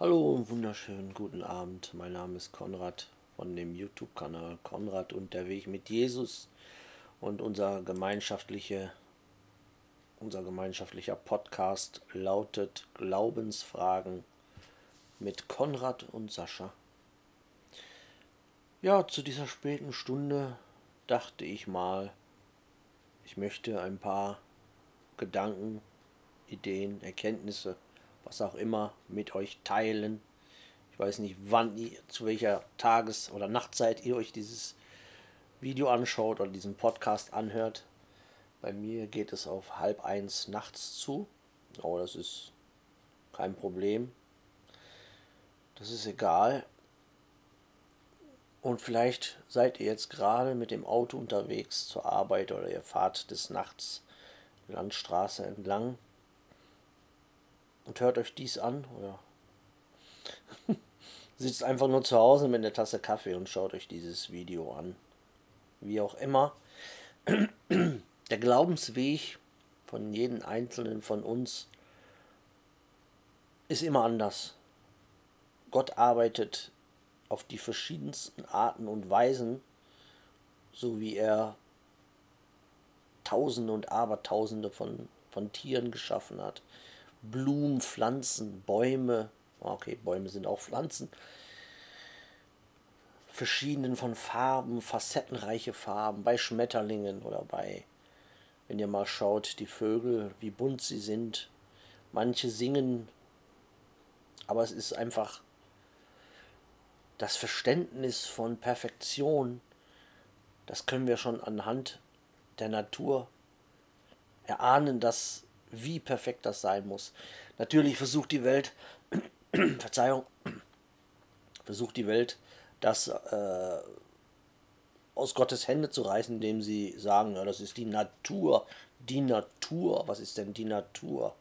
Hallo und wunderschönen guten Abend. Mein Name ist Konrad von dem YouTube-Kanal Konrad Weg mit Jesus und unser gemeinschaftliche unser gemeinschaftlicher Podcast lautet Glaubensfragen mit Konrad und Sascha. Ja, zu dieser späten Stunde dachte ich mal, ich möchte ein paar Gedanken, Ideen, Erkenntnisse was auch immer, mit euch teilen. Ich weiß nicht, wann ihr, zu welcher Tages- oder Nachtzeit ihr euch dieses Video anschaut oder diesen Podcast anhört. Bei mir geht es auf halb eins nachts zu. Aber das ist kein Problem. Das ist egal. Und vielleicht seid ihr jetzt gerade mit dem Auto unterwegs zur Arbeit oder ihr fahrt des Nachts Landstraße entlang und hört euch dies an oder sitzt einfach nur zu Hause mit einer Tasse Kaffee und schaut euch dieses Video an. Wie auch immer. Der Glaubensweg von jedem Einzelnen von uns ist immer anders. Gott arbeitet auf die verschiedensten Arten und Weisen, so wie er Tausende und Abertausende von, von Tieren geschaffen hat, Blumen, Pflanzen, Bäume. Okay, Bäume sind auch Pflanzen. Verschiedenen von Farben, facettenreiche Farben, bei Schmetterlingen oder bei, wenn ihr mal schaut, die Vögel, wie bunt sie sind. Manche singen, aber es ist einfach das Verständnis von Perfektion, das können wir schon anhand der Natur erahnen, dass wie perfekt das sein muss. Natürlich versucht die Welt, Verzeihung, versucht die Welt, das äh, aus Gottes Hände zu reißen, indem sie sagen, ja, das ist die Natur. Die Natur, was ist denn die Natur?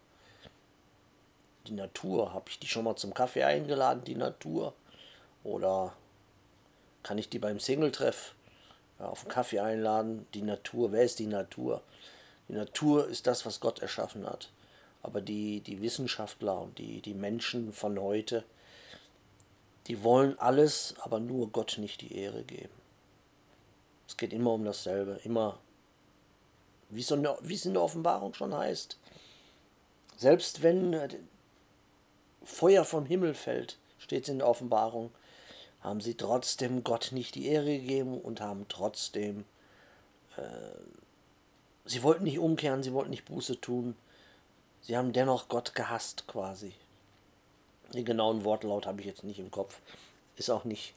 Die Natur, habe ich die schon mal zum Kaffee eingeladen, die Natur? Oder kann ich die beim Singletreff ja, auf den Kaffee einladen? Die Natur, wer ist die Natur? Die Natur ist das, was Gott erschaffen hat. Aber die, die Wissenschaftler und die, die Menschen von heute, die wollen alles, aber nur Gott nicht die Ehre geben. Es geht immer um dasselbe, immer, wie es in der Offenbarung schon heißt. Selbst wenn Feuer vom Himmel fällt, steht es in der Offenbarung, haben sie trotzdem Gott nicht die Ehre gegeben und haben trotzdem äh, Sie wollten nicht umkehren, sie wollten nicht Buße tun. Sie haben dennoch Gott gehasst quasi. Den genauen Wortlaut habe ich jetzt nicht im Kopf. Ist auch nicht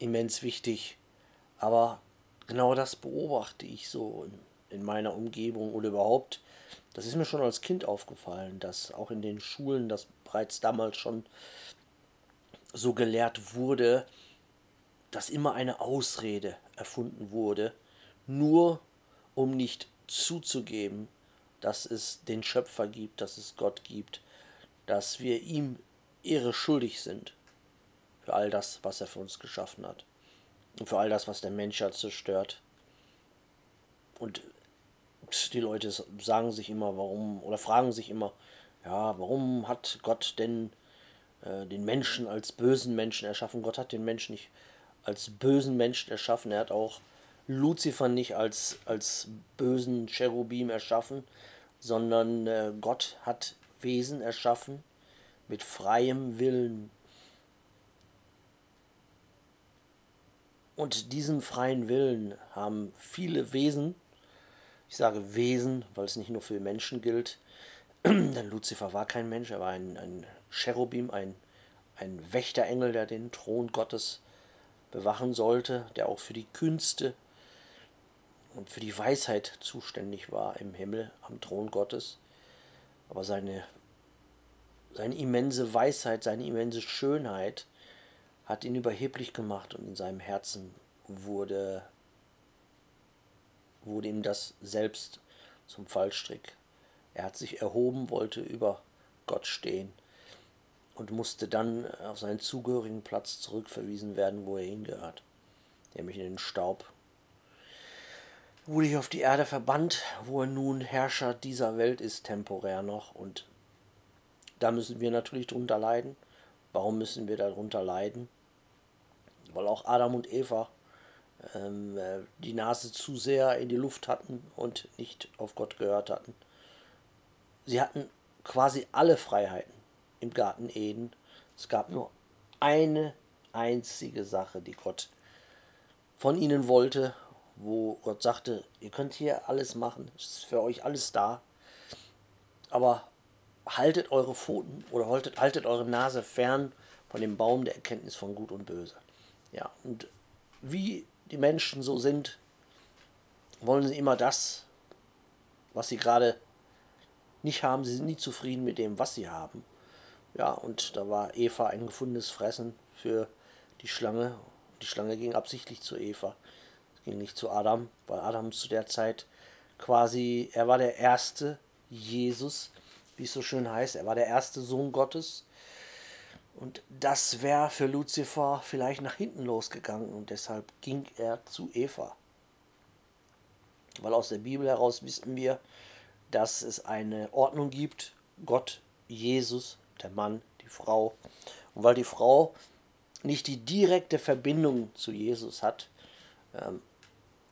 immens wichtig. Aber genau das beobachte ich so in, in meiner Umgebung oder überhaupt. Das ist mir schon als Kind aufgefallen, dass auch in den Schulen das bereits damals schon so gelehrt wurde, dass immer eine Ausrede erfunden wurde, nur um nicht zuzugeben, dass es den Schöpfer gibt, dass es Gott gibt, dass wir ihm Ehre schuldig sind für all das, was er für uns geschaffen hat und für all das, was der Mensch hat zerstört. Und die Leute sagen sich immer, warum, oder fragen sich immer, ja, warum hat Gott denn äh, den Menschen als bösen Menschen erschaffen? Gott hat den Menschen nicht als bösen Menschen erschaffen, er hat auch Luzifer nicht als, als bösen Cherubim erschaffen, sondern äh, Gott hat Wesen erschaffen mit freiem Willen. Und diesen freien Willen haben viele Wesen, ich sage Wesen, weil es nicht nur für Menschen gilt, denn Luzifer war kein Mensch, er war ein, ein Cherubim, ein, ein Wächterengel, der den Thron Gottes bewachen sollte, der auch für die Künste und für die Weisheit zuständig war im Himmel am Thron Gottes. Aber seine, seine immense Weisheit, seine immense Schönheit hat ihn überheblich gemacht und in seinem Herzen wurde, wurde ihm das selbst zum Fallstrick. Er hat sich erhoben, wollte über Gott stehen und musste dann auf seinen zugehörigen Platz zurückverwiesen werden, wo er hingehört, nämlich in den Staub wurde hier auf die Erde verbannt, wo er nun Herrscher dieser Welt ist, temporär noch. Und da müssen wir natürlich drunter leiden. Warum müssen wir darunter leiden? Weil auch Adam und Eva ähm, äh, die Nase zu sehr in die Luft hatten und nicht auf Gott gehört hatten. Sie hatten quasi alle Freiheiten im Garten Eden. Es gab nur eine einzige Sache, die Gott von ihnen wollte, wo Gott sagte, ihr könnt hier alles machen, es ist für euch alles da, aber haltet eure Pfoten oder haltet, haltet eure Nase fern von dem Baum der Erkenntnis von Gut und Böse. Ja, und wie die Menschen so sind, wollen sie immer das, was sie gerade nicht haben. Sie sind nie zufrieden mit dem, was sie haben. Ja, und da war Eva ein gefundenes Fressen für die Schlange. Die Schlange ging absichtlich zu Eva. Ging nicht zu Adam, weil Adam zu der Zeit quasi, er war der erste Jesus, wie es so schön heißt, er war der erste Sohn Gottes. Und das wäre für Luzifer vielleicht nach hinten losgegangen und deshalb ging er zu Eva. Weil aus der Bibel heraus wissen wir, dass es eine Ordnung gibt, Gott, Jesus, der Mann, die Frau. Und weil die Frau nicht die direkte Verbindung zu Jesus hat, ähm,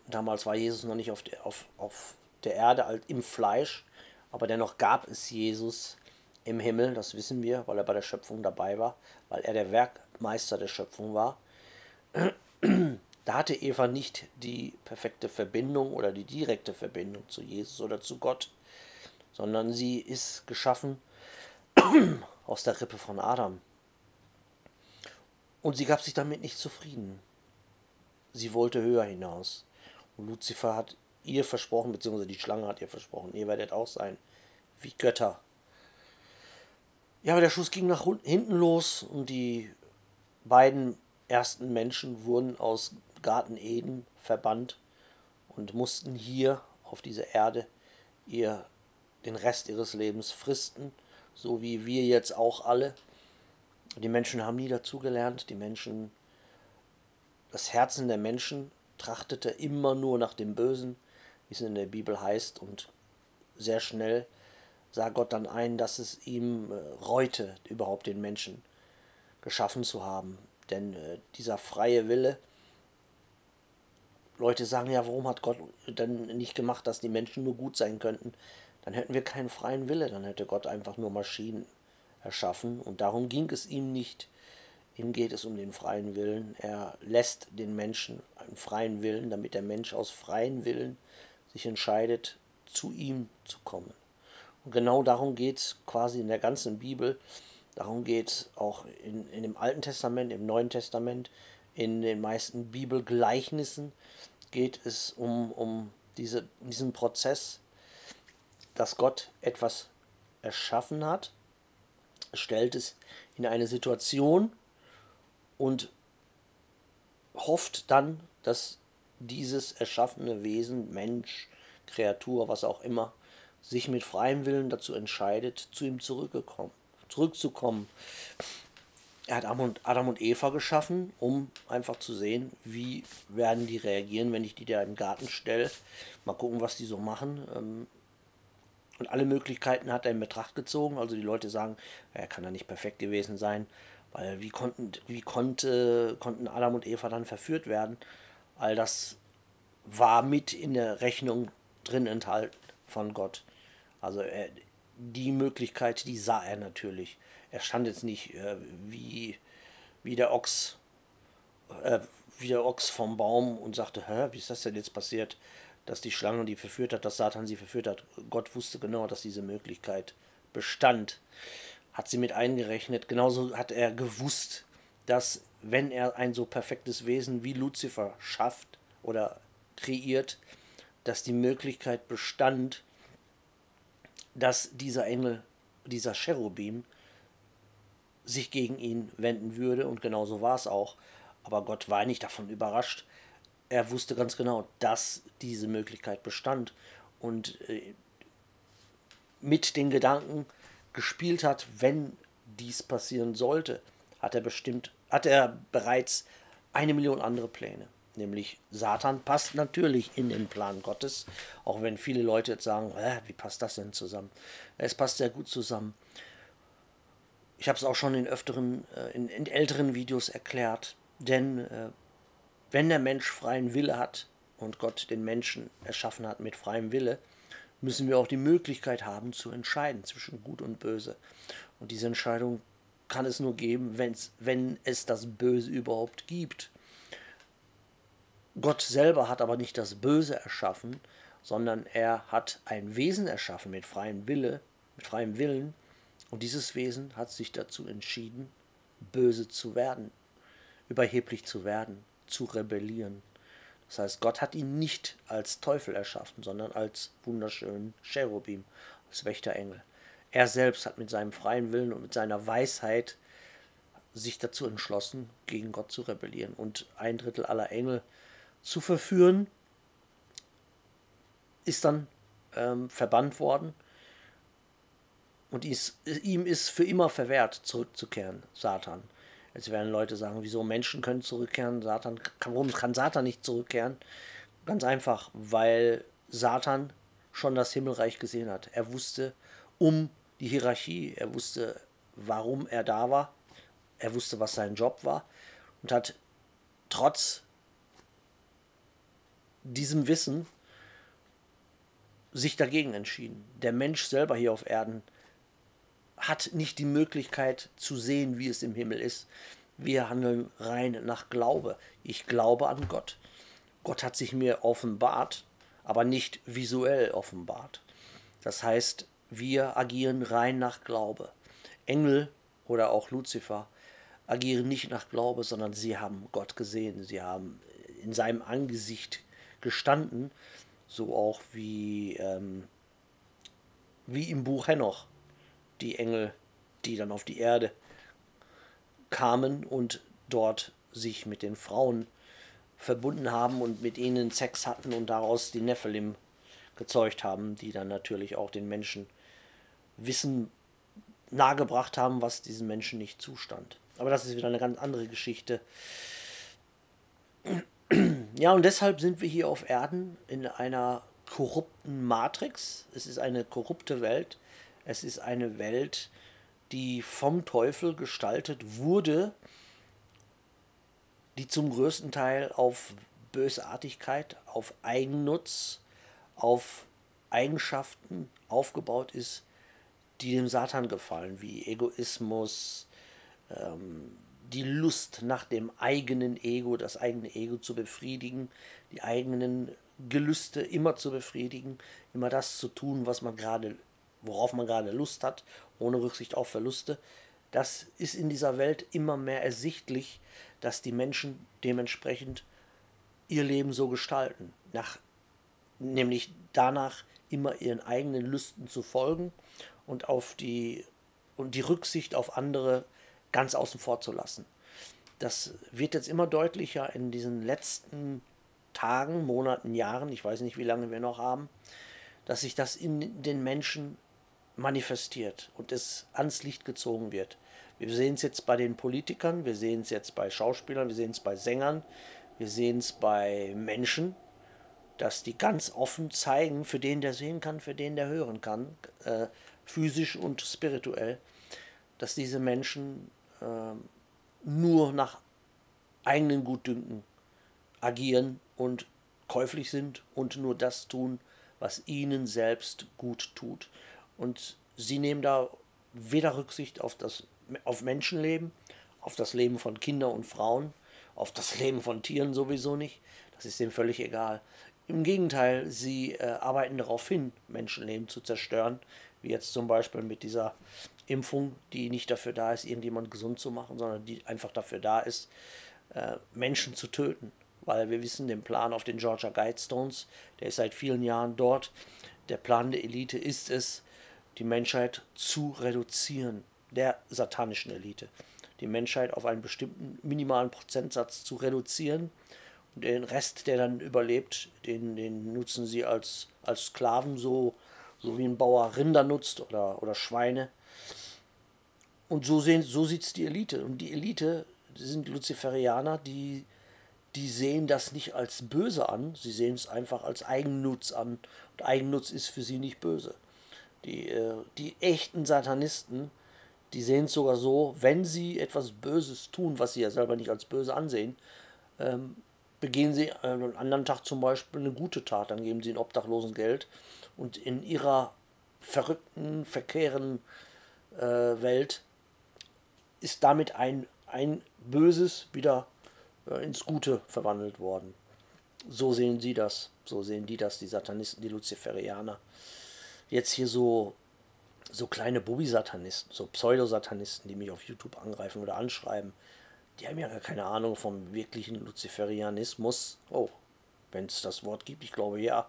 damals war Jesus noch nicht auf der, auf, auf der Erde im Fleisch, aber dennoch gab es Jesus im Himmel, das wissen wir, weil er bei der Schöpfung dabei war, weil er der Werkmeister der Schöpfung war. Da hatte Eva nicht die perfekte Verbindung oder die direkte Verbindung zu Jesus oder zu Gott, sondern sie ist geschaffen aus der Rippe von Adam. Und sie gab sich damit nicht zufrieden. Sie wollte höher hinaus. Und Luzifer hat ihr versprochen, beziehungsweise die Schlange hat ihr versprochen, ihr werdet auch sein wie Götter. Ja, aber der Schuss ging nach hinten los und die beiden ersten Menschen wurden aus Garten Eden verbannt und mussten hier auf dieser Erde ihr den Rest ihres Lebens fristen, so wie wir jetzt auch alle. Die Menschen haben nie dazugelernt, die Menschen, das Herzen der Menschen trachtete immer nur nach dem Bösen, wie es in der Bibel heißt, und sehr schnell sah Gott dann ein, dass es ihm äh, reute, überhaupt den Menschen geschaffen zu haben. Denn äh, dieser freie Wille, Leute sagen ja, warum hat Gott denn nicht gemacht, dass die Menschen nur gut sein könnten? Dann hätten wir keinen freien Wille, dann hätte Gott einfach nur Maschinen erschaffen. Und darum ging es ihm nicht. Ihm geht es um den freien Willen. Er lässt den Menschen einen freien Willen, damit der Mensch aus freien Willen sich entscheidet, zu ihm zu kommen. Und genau darum geht es quasi in der ganzen Bibel. Darum geht es auch in, in dem Alten Testament, im Neuen Testament, in den meisten Bibelgleichnissen geht es um, um diese, diesen Prozess, dass Gott etwas erschaffen hat, stellt es in eine Situation und hofft dann, dass dieses erschaffene Wesen, Mensch, Kreatur, was auch immer, sich mit freiem Willen dazu entscheidet, zu ihm zurückgekommen, zurückzukommen. Er hat Adam und Eva geschaffen, um einfach zu sehen, wie werden die reagieren, wenn ich die da im Garten stelle. Mal gucken, was die so machen. Ähm, und alle Möglichkeiten hat er in Betracht gezogen. Also die Leute sagen, er kann ja nicht perfekt gewesen sein, weil wie konnten, wie konnte, konnten Adam und Eva dann verführt werden? All das war mit in der Rechnung drin enthalten von Gott. Also er, die Möglichkeit, die sah er natürlich. Er stand jetzt nicht äh, wie, wie der Ochs, äh, wie der Ochs vom Baum und sagte, Hä, wie ist das denn jetzt passiert, dass die Schlange die verführt hat, dass Satan sie verführt hat. Gott wusste genau, dass diese Möglichkeit bestand, hat sie mit eingerechnet. Genauso hat er gewusst, dass wenn er ein so perfektes Wesen wie Luzifer schafft oder kreiert, dass die Möglichkeit bestand, dass dieser Engel, dieser Cherubim, sich gegen ihn wenden würde und genauso war es auch. Aber Gott war nicht davon überrascht. Er wusste ganz genau, dass diese Möglichkeit bestand und äh, mit den Gedanken gespielt hat, wenn dies passieren sollte, hat er bestimmt, hat er bereits eine Million andere Pläne nämlich Satan, passt natürlich in den Plan Gottes, auch wenn viele Leute jetzt sagen, äh, wie passt das denn zusammen? Es passt sehr gut zusammen. Ich habe es auch schon in öfteren, äh, in, in, älteren Videos erklärt. Denn äh, wenn der Mensch freien Wille hat und Gott den Menschen erschaffen hat mit freiem Wille, müssen wir auch die Möglichkeit haben zu entscheiden zwischen Gut und Böse. Und diese Entscheidung kann es nur geben, wenn's, wenn es das Böse überhaupt gibt. Gott selber hat aber nicht das Böse erschaffen, sondern er hat ein Wesen erschaffen mit freiem Wille, mit freiem Willen, und dieses Wesen hat sich dazu entschieden, böse zu werden, überheblich zu werden, zu rebellieren. Das heißt, Gott hat ihn nicht als Teufel erschaffen, sondern als wunderschönen Cherubim, als Wächterengel. Er selbst hat mit seinem freien Willen und mit seiner Weisheit sich dazu entschlossen, gegen Gott zu rebellieren und ein Drittel aller Engel zu verführen, ist dann ähm, verbannt worden und ist, ihm ist für immer verwehrt, zurückzukehren, Satan. Jetzt werden Leute sagen, wieso Menschen können zurückkehren, Satan, warum kann Satan nicht zurückkehren? Ganz einfach, weil Satan schon das Himmelreich gesehen hat. Er wusste um die Hierarchie, er wusste, warum er da war, er wusste, was sein Job war und hat trotz diesem Wissen sich dagegen entschieden. Der Mensch selber hier auf Erden hat nicht die Möglichkeit zu sehen, wie es im Himmel ist. Wir handeln rein nach Glaube. Ich glaube an Gott. Gott hat sich mir offenbart, aber nicht visuell offenbart. Das heißt, wir agieren rein nach Glaube. Engel oder auch Luzifer agieren nicht nach Glaube, sondern sie haben Gott gesehen. Sie haben in seinem Angesicht gestanden, so auch wie, ähm, wie im Buch Henoch die Engel, die dann auf die Erde kamen und dort sich mit den Frauen verbunden haben und mit ihnen Sex hatten und daraus die Nephilim gezeugt haben, die dann natürlich auch den Menschen Wissen nahegebracht haben, was diesen Menschen nicht zustand. Aber das ist wieder eine ganz andere Geschichte. Ja, und deshalb sind wir hier auf Erden in einer korrupten Matrix. Es ist eine korrupte Welt. Es ist eine Welt, die vom Teufel gestaltet wurde, die zum größten Teil auf Bösartigkeit, auf Eigennutz, auf Eigenschaften aufgebaut ist, die dem Satan gefallen, wie Egoismus, ähm, die Lust nach dem eigenen Ego, das eigene Ego zu befriedigen, die eigenen Gelüste immer zu befriedigen, immer das zu tun, was man gerade worauf man gerade Lust hat, ohne Rücksicht auf Verluste. Das ist in dieser Welt immer mehr ersichtlich, dass die Menschen dementsprechend ihr Leben so gestalten, nach, nämlich danach immer ihren eigenen Lüsten zu folgen und auf die und die Rücksicht auf andere ganz außen vor zu lassen. Das wird jetzt immer deutlicher in diesen letzten Tagen, Monaten, Jahren, ich weiß nicht, wie lange wir noch haben, dass sich das in den Menschen manifestiert und es ans Licht gezogen wird. Wir sehen es jetzt bei den Politikern, wir sehen es jetzt bei Schauspielern, wir sehen es bei Sängern, wir sehen es bei Menschen, dass die ganz offen zeigen, für den der sehen kann, für den der hören kann, äh, physisch und spirituell, dass diese Menschen äh, nur nach eigenen Gutdünken agieren und käuflich sind und nur das tun, was ihnen selbst gut tut. Und sie nehmen da weder Rücksicht auf das auf Menschenleben, auf das Leben von Kindern und Frauen, auf das Leben von Tieren sowieso nicht. Das ist ihnen völlig egal. Im Gegenteil, sie äh, arbeiten darauf hin, Menschenleben zu zerstören, wie jetzt zum Beispiel mit dieser Impfung, die nicht dafür da ist, irgendjemand gesund zu machen, sondern die einfach dafür da ist, äh, Menschen zu töten. Weil wir wissen, den Plan auf den Georgia Guidestones, der ist seit vielen Jahren dort. Der Plan der Elite ist es, die Menschheit zu reduzieren, der satanischen Elite. Die Menschheit auf einen bestimmten minimalen Prozentsatz zu reduzieren und den Rest, der dann überlebt, den, den nutzen sie als, als Sklaven, so, so wie ein Bauer Rinder nutzt oder, oder Schweine. Und so, sehen, so sieht es die Elite. Und die Elite sind Luziferianer, die, die sehen das nicht als böse an, sie sehen es einfach als Eigennutz an. Und Eigennutz ist für sie nicht böse. Die, äh, die echten Satanisten, die sehen es sogar so, wenn sie etwas Böses tun, was sie ja selber nicht als böse ansehen, ähm, begehen sie einen anderen Tag zum Beispiel eine gute Tat, dann geben sie den Obdachlosen Geld und in ihrer verrückten, verkehren äh, Welt ist damit ein, ein Böses wieder äh, ins Gute verwandelt worden. So sehen sie das, so sehen die das, die Satanisten, die Luziferianer. Jetzt hier so, so kleine Bubi-Satanisten, so Pseudosatanisten, die mich auf YouTube angreifen oder anschreiben, die haben ja gar keine Ahnung vom wirklichen Luziferianismus. Oh, wenn es das Wort gibt, ich glaube ja.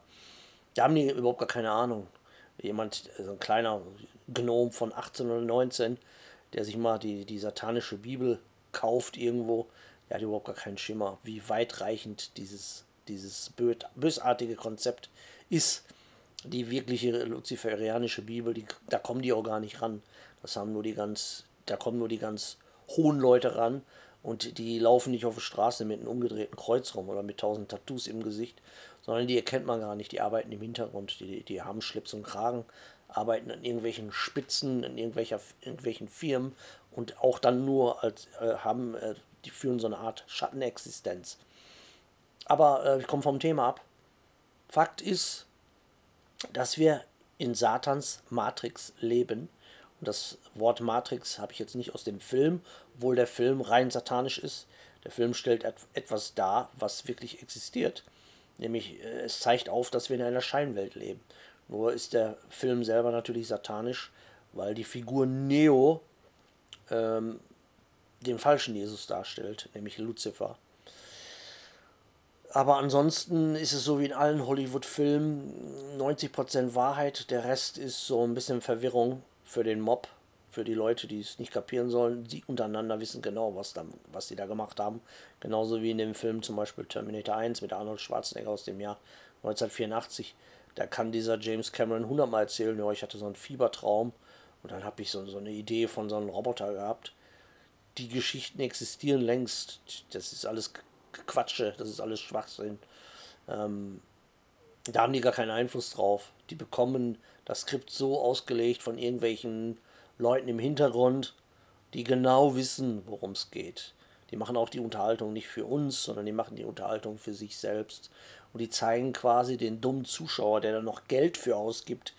Da haben die überhaupt gar keine Ahnung. Jemand, so ein kleiner Gnom von 18 oder 19, der sich mal die, die satanische Bibel kauft irgendwo, der hat überhaupt gar keinen Schimmer, wie weitreichend dieses, dieses bösartige Konzept ist. Die wirkliche luziferianische Bibel, die, da kommen die auch gar nicht ran. Das haben nur die ganz, da kommen nur die ganz hohen Leute ran und die laufen nicht auf der Straße mit einem umgedrehten Kreuz rum oder mit tausend Tattoos im Gesicht, sondern die erkennt man gar nicht. Die arbeiten im Hintergrund, die, die haben Schlips und Kragen, arbeiten an irgendwelchen Spitzen, in irgendwelcher, irgendwelchen Firmen und auch dann nur als äh, haben, äh, die führen so eine Art Schattenexistenz. Aber äh, ich komme vom Thema ab. Fakt ist, dass wir in Satans Matrix leben. Und das Wort Matrix habe ich jetzt nicht aus dem Film, obwohl der Film rein satanisch ist. Der Film stellt etwas dar, was wirklich existiert. Nämlich äh, es zeigt auf, dass wir in einer Scheinwelt leben. Nur ist der Film selber natürlich satanisch, weil die Figur Neo ähm, den falschen Jesus darstellt, nämlich Lucifer. Aber ansonsten ist es so wie in allen Hollywood-Filmen 90% Wahrheit, der Rest ist so ein bisschen Verwirrung für den Mob, für die Leute, die es nicht kapieren sollen. Die untereinander wissen genau, was, da, was die da gemacht haben. Genauso wie in dem Film zum Beispiel Terminator 1 mit Arnold Schwarzenegger aus dem Jahr 1984. Da kann dieser James Cameron hundertmal erzählen, ja, ich hatte so einen Fiebertraum und dann habe ich so, so eine Idee von so einem Roboter gehabt. Die Geschichten existieren längst. Das ist alles Quatsche, das ist alles Schwachsinn. Ähm, da haben die gar keinen Einfluss drauf. Die bekommen das Skript so ausgelegt von irgendwelchen Leuten im Hintergrund, die genau wissen, worum es geht. Die machen auch die Unterhaltung nicht für uns, sondern die machen die Unterhaltung für sich selbst. Und die zeigen quasi den dummen Zuschauer, der da noch Geld für ausgibt.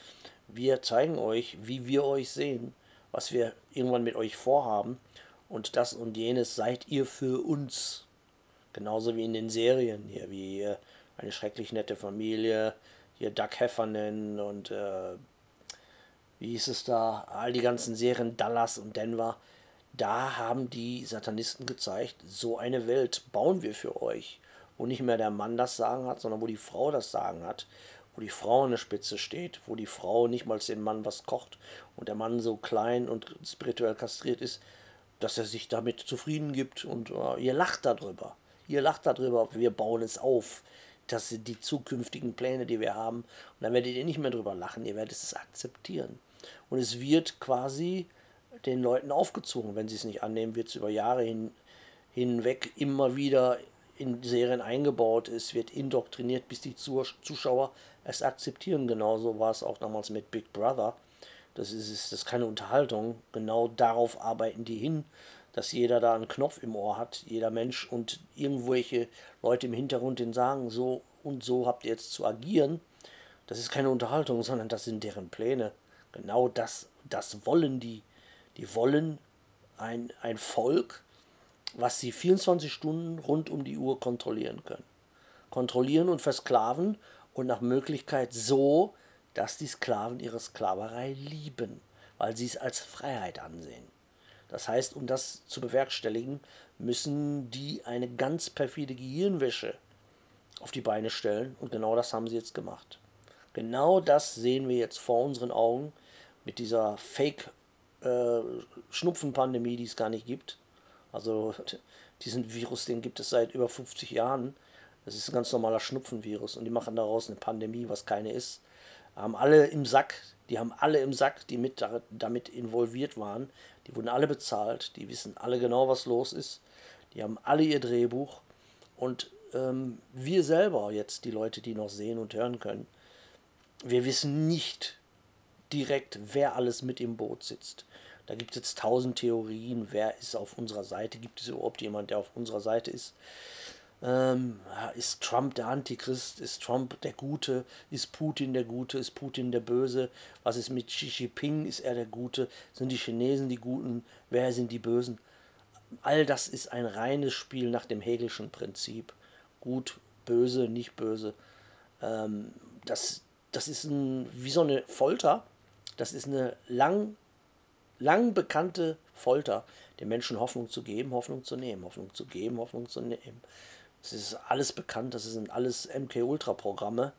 Wir zeigen euch, wie wir euch sehen, was wir irgendwann mit euch vorhaben. Und das und jenes seid ihr für uns. Genauso wie in den Serien hier, wie äh, eine schrecklich nette Familie, hier Doug Heffernan und äh, wie hieß es da, all die ganzen Serien, Dallas und Denver. Da haben die Satanisten gezeigt, so eine Welt bauen wir für euch. Wo nicht mehr der Mann das Sagen hat, sondern wo die Frau das Sagen hat, wo die Frau an der Spitze steht, wo die Frau nicht mal den Mann was kocht. Und der Mann so klein und spirituell kastriert ist, dass er sich damit zufrieden gibt und uh, ihr lacht darüber. Ihr lacht darüber, wir bauen es auf. Das sind die zukünftigen Pläne, die wir haben. Und dann werdet ihr nicht mehr drüber lachen, ihr werdet es akzeptieren. Und es wird quasi den Leuten aufgezogen. Wenn sie es nicht annehmen, wird es über Jahre hin, hinweg immer wieder in Serien eingebaut ist, wird indoktriniert, bis die Zuschauer es akzeptieren. Genauso war es auch damals mit Big Brother. Das ist, das ist keine Unterhaltung. Genau darauf arbeiten die hin, dass jeder da einen Knopf im Ohr hat, jeder Mensch und irgendwelche Leute im Hintergrund den sagen, so und so habt ihr jetzt zu agieren. Das ist keine Unterhaltung, sondern das sind deren Pläne. Genau das, das wollen die. Die wollen ein, ein Volk, was sie 24 Stunden rund um die Uhr kontrollieren können. Kontrollieren und versklaven und nach Möglichkeit so, dass die Sklaven ihre Sklaverei lieben, weil sie es als Freiheit ansehen. Das heißt, um das zu bewerkstelligen, müssen die eine ganz perfide Gehirnwäsche auf die Beine stellen und genau das haben sie jetzt gemacht. Genau das sehen wir jetzt vor unseren Augen mit dieser Fake-Schnupfenpandemie, äh, die es gar nicht gibt. Also diesen Virus, den gibt es seit über 50 Jahren. Das ist ein ganz normaler Schnupfenvirus und die machen daraus eine Pandemie, was keine ist. Haben alle im Sack, die haben alle im Sack, die mit damit involviert waren. Die wurden alle bezahlt, die wissen alle genau, was los ist. Die haben alle ihr Drehbuch und ähm, wir selber jetzt, die Leute, die noch sehen und hören können, wir wissen nicht direkt, wer alles mit im Boot sitzt. Da gibt es jetzt tausend Theorien, wer ist auf unserer Seite, gibt es überhaupt jemand, der auf unserer Seite ist. Ähm, ist Trump der Antichrist? Ist Trump der Gute? Ist Putin der Gute? Ist Putin der Böse? Was ist mit Xi Jinping? Ist er der Gute? Sind die Chinesen die Guten? Wer sind die Bösen? All das ist ein reines Spiel nach dem Hegelschen Prinzip. Gut, böse, nicht böse. Ähm, das, das ist ein, wie so eine Folter. Das ist eine lang, lang bekannte Folter, den Menschen Hoffnung zu geben, Hoffnung zu nehmen, Hoffnung zu geben, Hoffnung zu nehmen. Es ist alles bekannt, das sind alles MK-Ultra-Programme,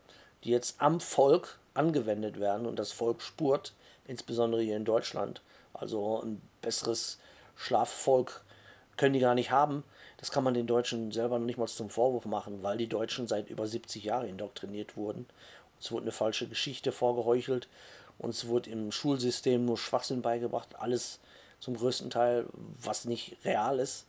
die jetzt am Volk angewendet werden und das Volk spurt, insbesondere hier in Deutschland. Also ein besseres Schlafvolk können die gar nicht haben. Das kann man den Deutschen selber noch nicht mal zum Vorwurf machen, weil die Deutschen seit über 70 Jahren indoktriniert wurden. Es wurde eine falsche Geschichte vorgeheuchelt und es wurde im Schulsystem nur Schwachsinn beigebracht, alles zum größten Teil, was nicht real ist.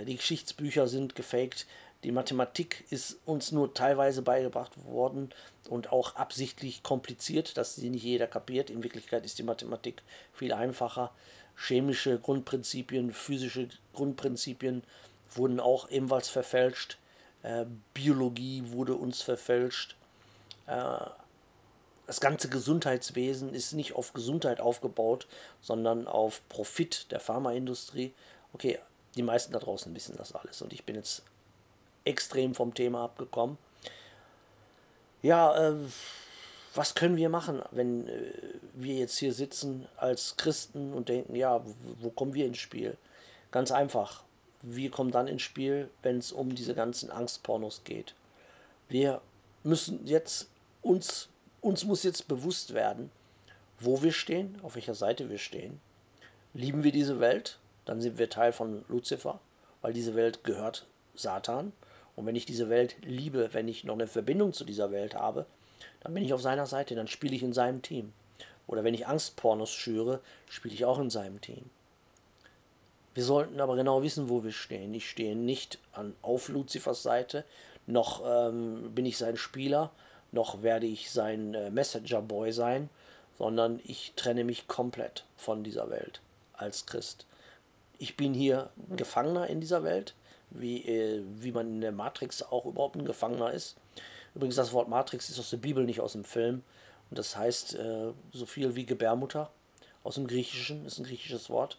Äh, die Geschichtsbücher sind gefaked. Die Mathematik ist uns nur teilweise beigebracht worden und auch absichtlich kompliziert, dass sie nicht jeder kapiert. In Wirklichkeit ist die Mathematik viel einfacher. Chemische Grundprinzipien, physische Grundprinzipien wurden auch ebenfalls verfälscht. Äh, Biologie wurde uns verfälscht. Äh, das ganze Gesundheitswesen ist nicht auf Gesundheit aufgebaut, sondern auf Profit der Pharmaindustrie. Okay, die meisten da draußen wissen das alles und ich bin jetzt extrem vom Thema abgekommen. Ja, äh, was können wir machen, wenn äh, wir jetzt hier sitzen als Christen und denken, ja, wo, wo kommen wir ins Spiel? Ganz einfach. Wir kommen dann ins Spiel, wenn es um diese ganzen Angstpornos geht. Wir müssen jetzt uns, uns muss jetzt bewusst werden, wo wir stehen, auf welcher Seite wir stehen. Lieben wir diese Welt? Dann sind wir Teil von Luzifer, weil diese Welt gehört Satan. Und wenn ich diese Welt liebe, wenn ich noch eine Verbindung zu dieser Welt habe, dann bin ich auf seiner Seite, dann spiele ich in seinem Team. Oder wenn ich Angstpornos schüre, spiele ich auch in seinem Team. Wir sollten aber genau wissen, wo wir stehen. Ich stehe nicht an, auf Luzifers Seite, noch ähm, bin ich sein Spieler, noch werde ich sein äh, Messenger Boy sein, sondern ich trenne mich komplett von dieser Welt als Christ ich bin hier Gefangener in dieser Welt, wie, äh, wie man in der Matrix auch überhaupt ein Gefangener ist. Übrigens, das Wort Matrix ist aus der Bibel, nicht aus dem Film. Und das heißt äh, so viel wie Gebärmutter. Aus dem Griechischen ist ein griechisches Wort.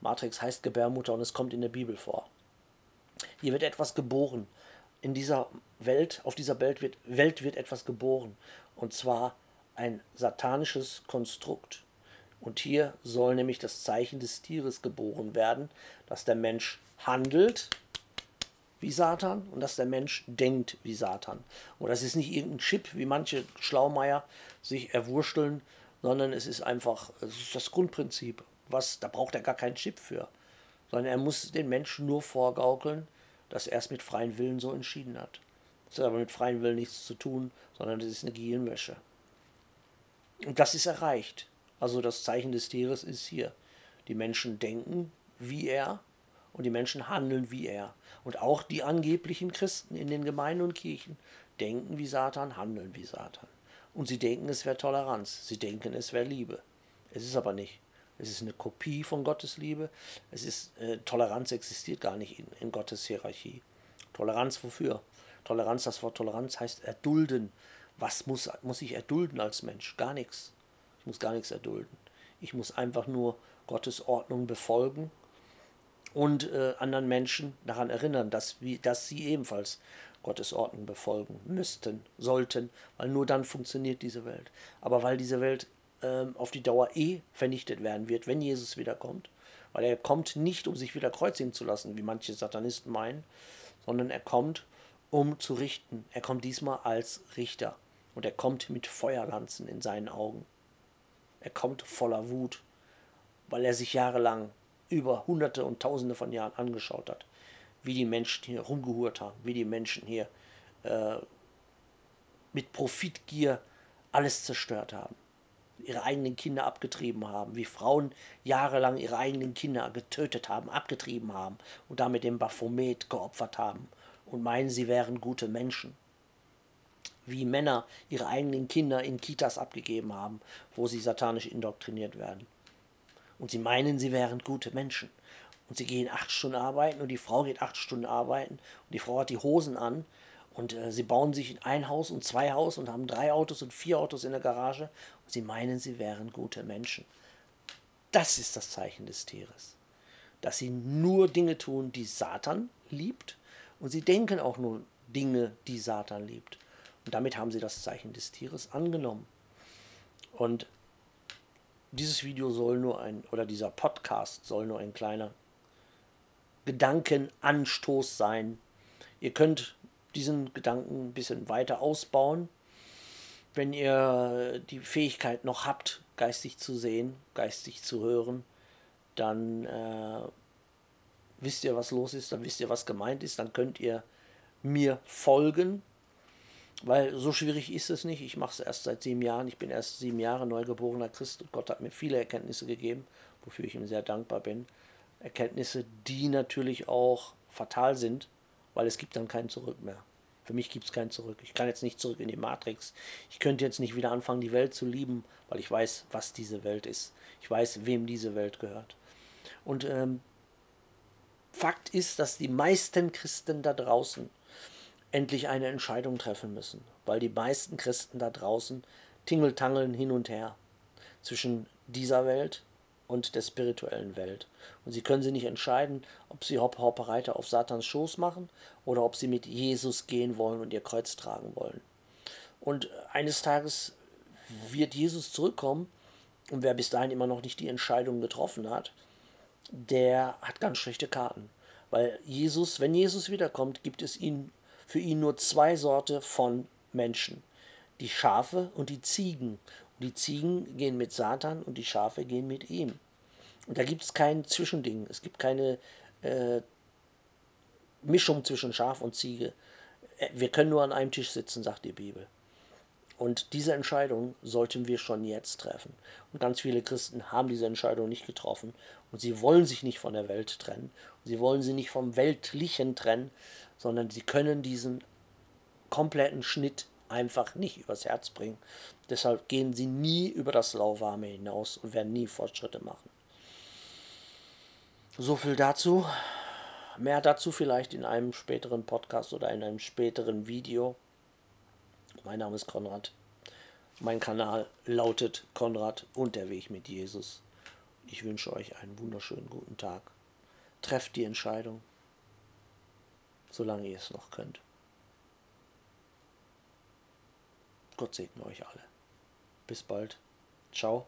Matrix heißt Gebärmutter und es kommt in der Bibel vor. Hier wird etwas geboren. In dieser Welt, auf dieser Welt wird, Welt wird etwas geboren. Und zwar ein satanisches Konstrukt. Und hier soll nämlich das Zeichen des Tieres geboren werden, dass der Mensch handelt wie Satan und dass der Mensch denkt wie Satan. Und das ist nicht irgendein Chip, wie manche Schlaumeier sich erwurschteln, sondern es ist einfach es ist das Grundprinzip. Was, da braucht er gar keinen Chip für, sondern er muss den Menschen nur vorgaukeln, dass er es mit freiem Willen so entschieden hat. Das hat aber mit freiem Willen nichts zu tun, sondern das ist eine Gehirnwäsche. Und das ist erreicht. Also das Zeichen des Tieres ist hier. Die Menschen denken wie er und die Menschen handeln wie er. Und auch die angeblichen Christen in den Gemeinden und Kirchen denken wie Satan, handeln wie Satan. Und sie denken, es wäre Toleranz. Sie denken, es wäre Liebe. Es ist aber nicht. Es ist eine Kopie von Gottes Liebe. Es ist, äh, Toleranz existiert gar nicht in, in Gottes Hierarchie. Toleranz wofür? Toleranz, das Wort Toleranz heißt erdulden. Was muss, muss ich erdulden als Mensch? Gar nichts. Ich muss gar nichts erdulden. Ich muss einfach nur Gottes Ordnung befolgen und äh, anderen Menschen daran erinnern, dass, wie, dass sie ebenfalls Gottes Ordnung befolgen müssten, sollten, weil nur dann funktioniert diese Welt. Aber weil diese Welt äh, auf die Dauer eh vernichtet werden wird, wenn Jesus wiederkommt, weil er kommt nicht, um sich wieder kreuzigen zu lassen, wie manche Satanisten meinen, sondern er kommt, um zu richten. Er kommt diesmal als Richter und er kommt mit Feuerlanzen in seinen Augen. Er kommt voller Wut, weil er sich jahrelang über Hunderte und Tausende von Jahren angeschaut hat, wie die Menschen hier rumgehurt haben, wie die Menschen hier äh, mit Profitgier alles zerstört haben, ihre eigenen Kinder abgetrieben haben, wie Frauen jahrelang ihre eigenen Kinder getötet haben, abgetrieben haben und damit den Baphomet geopfert haben und meinen, sie wären gute Menschen wie Männer ihre eigenen Kinder in Kitas abgegeben haben, wo sie satanisch indoktriniert werden. Und sie meinen, sie wären gute Menschen. Und sie gehen acht Stunden arbeiten und die Frau geht acht Stunden arbeiten und die Frau hat die Hosen an und äh, sie bauen sich ein Haus und zwei Haus und haben drei Autos und vier Autos in der Garage und sie meinen, sie wären gute Menschen. Das ist das Zeichen des Tieres. Dass sie nur Dinge tun, die Satan liebt und sie denken auch nur Dinge, die Satan liebt. Und damit haben sie das Zeichen des Tieres angenommen. Und dieses Video soll nur ein, oder dieser Podcast soll nur ein kleiner Gedankenanstoß sein. Ihr könnt diesen Gedanken ein bisschen weiter ausbauen, wenn ihr die Fähigkeit noch habt, geistig zu sehen, geistig zu hören, dann äh, wisst ihr, was los ist, dann wisst ihr, was gemeint ist, dann könnt ihr mir folgen, weil so schwierig ist es nicht. Ich mache es erst seit sieben Jahren. Ich bin erst sieben Jahre neugeborener Christ und Gott hat mir viele Erkenntnisse gegeben, wofür ich ihm sehr dankbar bin. Erkenntnisse, die natürlich auch fatal sind, weil es gibt dann kein Zurück mehr. Für mich gibt es kein Zurück. Ich kann jetzt nicht zurück in die Matrix. Ich könnte jetzt nicht wieder anfangen, die Welt zu lieben, weil ich weiß, was diese Welt ist. Ich weiß, wem diese Welt gehört. Und ähm, Fakt ist, dass die meisten Christen da draußen endlich eine Entscheidung treffen müssen, weil die meisten Christen da draußen tingeltangeln hin und her zwischen dieser Welt und der spirituellen Welt. Und sie können sich nicht entscheiden, ob sie Hopp Hopp Reiter auf Satans Schoß machen oder ob sie mit Jesus gehen wollen und ihr Kreuz tragen wollen. Und eines Tages wird Jesus zurückkommen und wer bis dahin immer noch nicht die Entscheidung getroffen hat, der hat ganz schlechte Karten. Weil Jesus, wenn Jesus wiederkommt, gibt es ihn für ihn nur zwei Sorte von Menschen. Die Schafe und die Ziegen. Und die Ziegen gehen mit Satan und die Schafe gehen mit ihm. Und da gibt es kein Zwischending. Es gibt keine äh, Mischung zwischen Schaf und Ziege. Äh, wir können nur an einem Tisch sitzen, sagt die Bibel. Und diese Entscheidung sollten wir schon jetzt treffen. Und ganz viele Christen haben diese Entscheidung nicht getroffen. Und sie wollen sich nicht von der Welt trennen. Sie wollen sie nicht vom Weltlichen trennen, sondern sie können diesen kompletten Schnitt einfach nicht übers Herz bringen. Deshalb gehen sie nie über das Lauwarme hinaus und werden nie Fortschritte machen. So viel dazu. Mehr dazu vielleicht in einem späteren Podcast oder in einem späteren Video. Mein Name ist Konrad. Mein Kanal lautet Konrad und der Weg mit Jesus. Ich wünsche euch einen wunderschönen guten Tag. Trefft die Entscheidung solange ihr es noch könnt. Gott segne euch alle. Bis bald. Ciao.